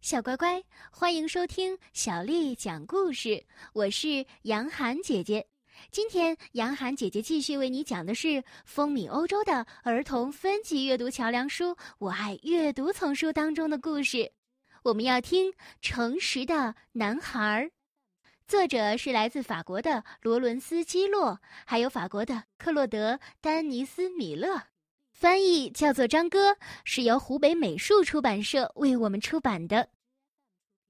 小乖乖，欢迎收听小丽讲故事。我是杨涵姐姐。今天，杨涵姐姐继续为你讲的是风靡欧洲的儿童分级阅读桥梁书《我爱阅读》丛书当中的故事。我们要听《诚实的男孩》，作者是来自法国的罗伦斯基洛，还有法国的克洛德丹尼斯米勒。翻译叫做张哥，是由湖北美术出版社为我们出版的《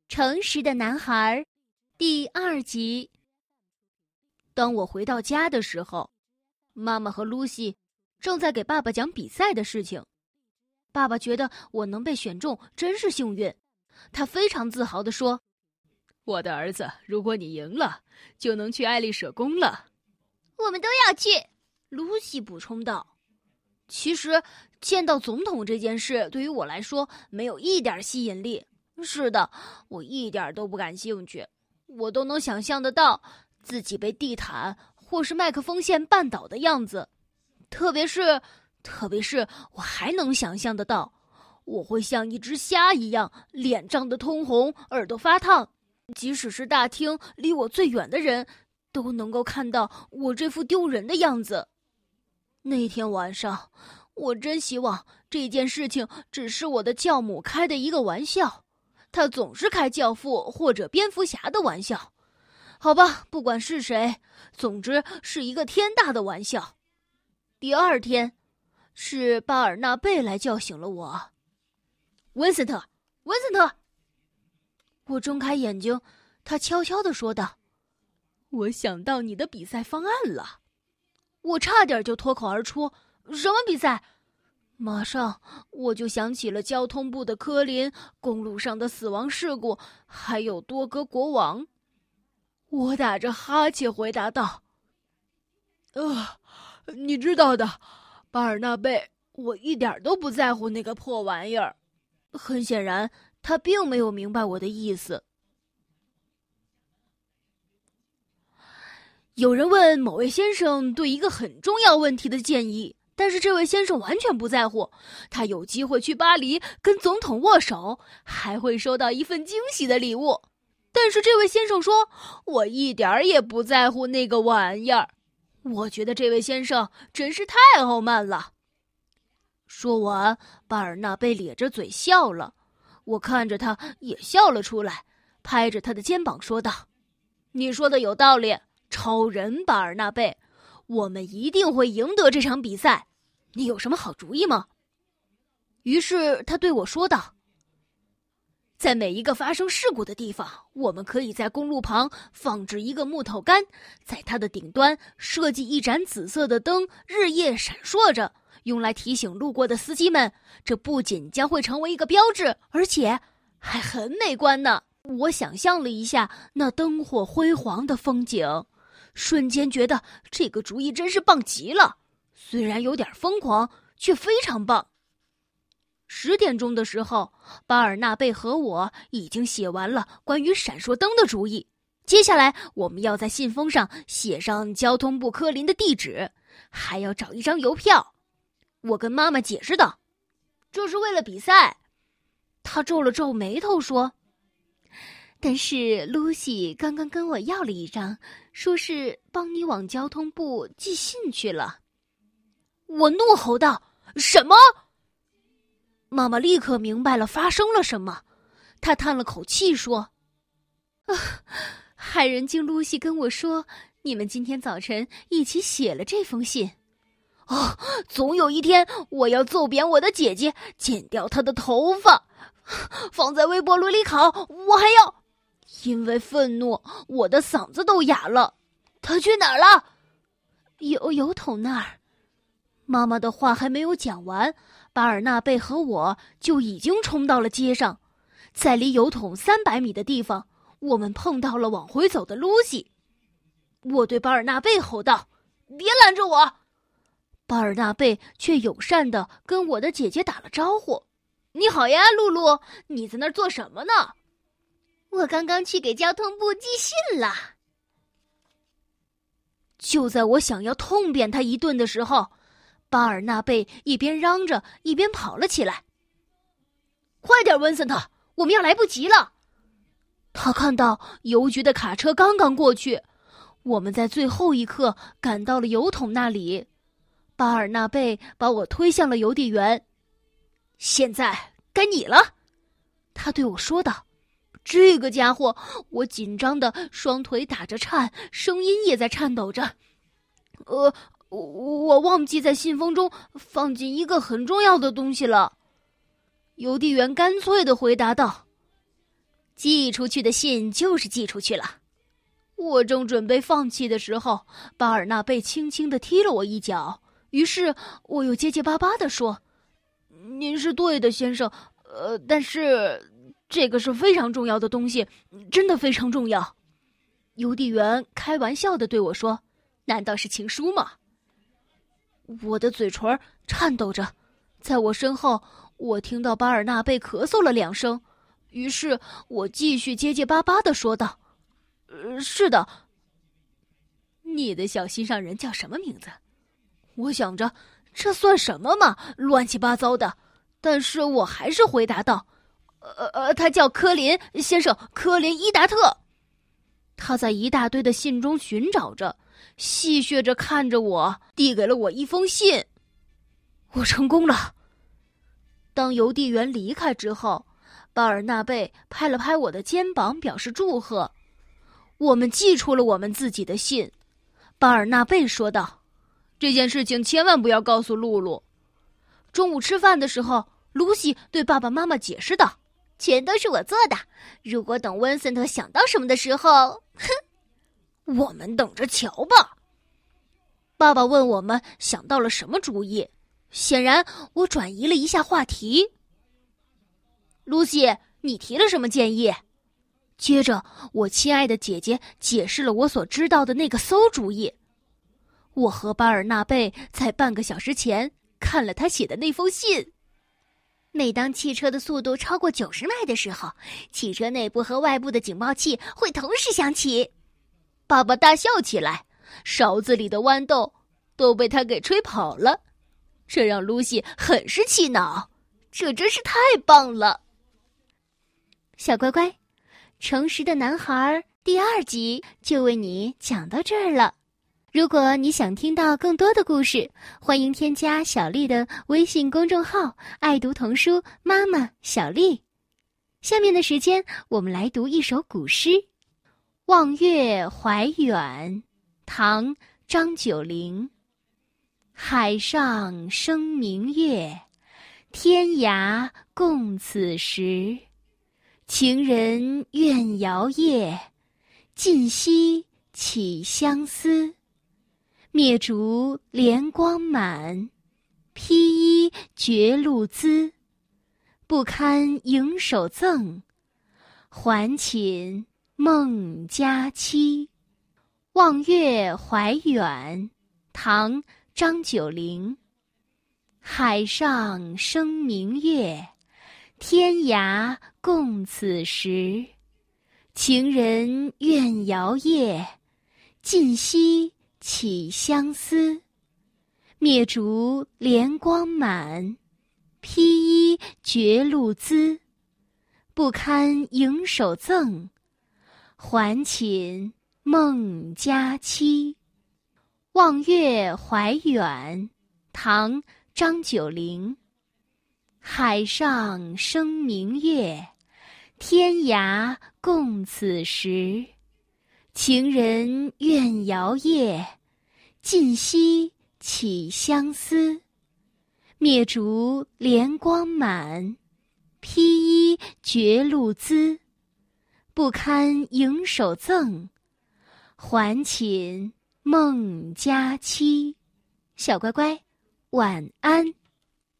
诚实的男孩》第二集。当我回到家的时候，妈妈和露西正在给爸爸讲比赛的事情。爸爸觉得我能被选中真是幸运，他非常自豪地说：“我的儿子，如果你赢了，就能去爱丽舍宫了。”我们都要去，露西补充道。其实，见到总统这件事对于我来说没有一点吸引力。是的，我一点都不感兴趣。我都能想象得到自己被地毯或是麦克风线绊倒的样子，特别是，特别是我还能想象得到，我会像一只虾一样，脸涨得通红，耳朵发烫。即使是大厅离我最远的人，都能够看到我这副丢人的样子。那天晚上，我真希望这件事情只是我的教母开的一个玩笑。他总是开教父或者蝙蝠侠的玩笑，好吧，不管是谁，总之是一个天大的玩笑。第二天，是巴尔纳贝来叫醒了我。温森特，温森特。我睁开眼睛，他悄悄的说道：“我想到你的比赛方案了。”我差点就脱口而出：“什么比赛？”马上我就想起了交通部的科林公路上的死亡事故，还有多哥国王。我打着哈欠回答道：“呃，你知道的，巴尔纳贝，我一点都不在乎那个破玩意儿。”很显然，他并没有明白我的意思。有人问某位先生对一个很重要问题的建议，但是这位先生完全不在乎。他有机会去巴黎跟总统握手，还会收到一份惊喜的礼物。但是这位先生说：“我一点儿也不在乎那个玩意儿。”我觉得这位先生真是太傲慢了。说完，巴尔纳贝咧着嘴笑了。我看着他也笑了出来，拍着他的肩膀说道：“你说的有道理。”超人巴尔纳贝，我们一定会赢得这场比赛。你有什么好主意吗？于是他对我说道：“在每一个发生事故的地方，我们可以在公路旁放置一个木头杆，在它的顶端设计一盏紫色的灯，日夜闪烁着，用来提醒路过的司机们。这不仅将会成为一个标志，而且还很美观呢。”我想象了一下那灯火辉煌的风景。瞬间觉得这个主意真是棒极了，虽然有点疯狂，却非常棒。十点钟的时候，巴尔纳贝和我已经写完了关于闪烁灯的主意。接下来，我们要在信封上写上交通部科林的地址，还要找一张邮票。我跟妈妈解释道：“这是为了比赛。”他皱了皱眉头说。但是露西刚刚跟我要了一张，说是帮你往交通部寄信去了。我怒吼道：“什么？”妈妈立刻明白了发生了什么，她叹了口气说：“啊，害人精露西跟我说，你们今天早晨一起写了这封信。哦，总有一天我要揍扁我的姐姐，剪掉她的头发，放在微波炉里烤。我还要。”因为愤怒，我的嗓子都哑了。他去哪儿了？油油桶那儿。妈妈的话还没有讲完，巴尔纳贝和我就已经冲到了街上。在离油桶三百米的地方，我们碰到了往回走的露西。我对巴尔纳贝吼道：“别拦着我！”巴尔纳贝却友善的跟我的姐姐打了招呼：“你好呀，露露，你在那儿做什么呢？”我刚刚去给交通部寄信了。就在我想要痛扁他一顿的时候，巴尔纳贝一边嚷着，一边跑了起来。“快点，温森特，我们要来不及了。他看到邮局的卡车刚刚过去，我们在最后一刻赶到了邮筒那里。巴尔纳贝把我推向了邮递员。现在该你了，他对我说道。这个家伙，我紧张的双腿打着颤，声音也在颤抖着。呃，我忘记在信封中放进一个很重要的东西了。邮递员干脆的回答道：“寄出去的信就是寄出去了。”我正准备放弃的时候，巴尔纳贝轻轻的踢了我一脚。于是我又结结巴巴的说：“您是对的，先生。呃，但是这个是非常重要的东西，真的非常重要。”邮递员开玩笑的对我说：“难道是情书吗？”我的嘴唇颤抖着，在我身后，我听到巴尔纳贝咳嗽了两声，于是我继续结结巴巴的说道：“呃，是的。”你的小心上人叫什么名字？我想着，这算什么嘛，乱七八糟的。但是我还是回答道：“呃呃，他叫科林先生，科林伊达特。”他在一大堆的信中寻找着，戏谑着看着我，递给了我一封信。我成功了。当邮递员离开之后，巴尔纳贝拍了拍我的肩膀，表示祝贺。我们寄出了我们自己的信。巴尔纳贝说道。这件事情千万不要告诉露露。中午吃饭的时候，露西对爸爸妈妈解释道：“全都是我做的。如果等温森特想到什么的时候，哼，我们等着瞧吧。”爸爸问我们想到了什么主意。显然，我转移了一下话题。露西，你提了什么建议？接着，我亲爱的姐姐解释了我所知道的那个馊主意。我和巴尔纳贝在半个小时前看了他写的那封信。每当汽车的速度超过九十迈的时候，汽车内部和外部的警报器会同时响起。爸爸大笑起来，勺子里的豌豆都被他给吹跑了，这让露西很是气恼。这真是太棒了！小乖乖，《诚实的男孩》第二集就为你讲到这儿了。如果你想听到更多的故事，欢迎添加小丽的微信公众号“爱读童书妈妈小丽”。下面的时间，我们来读一首古诗《望月怀远》，唐·张九龄。海上生明月，天涯共此时。情人怨遥夜，尽夕起相思。灭烛怜光满，披衣觉露滋。不堪盈手赠，还寝梦佳期。《望月怀远》唐·张九龄。海上生明月，天涯共此时。情人怨遥夜，尽夕。起相思，灭烛怜光满，披衣觉露滋。不堪盈手赠，还寝梦佳期。《望月怀远》唐·张九龄。海上生明月，天涯共此时。情人怨遥夜，尽夕起相思。灭烛怜光满，披衣觉露滋。不堪盈手赠，还寝梦佳期。小乖乖，晚安。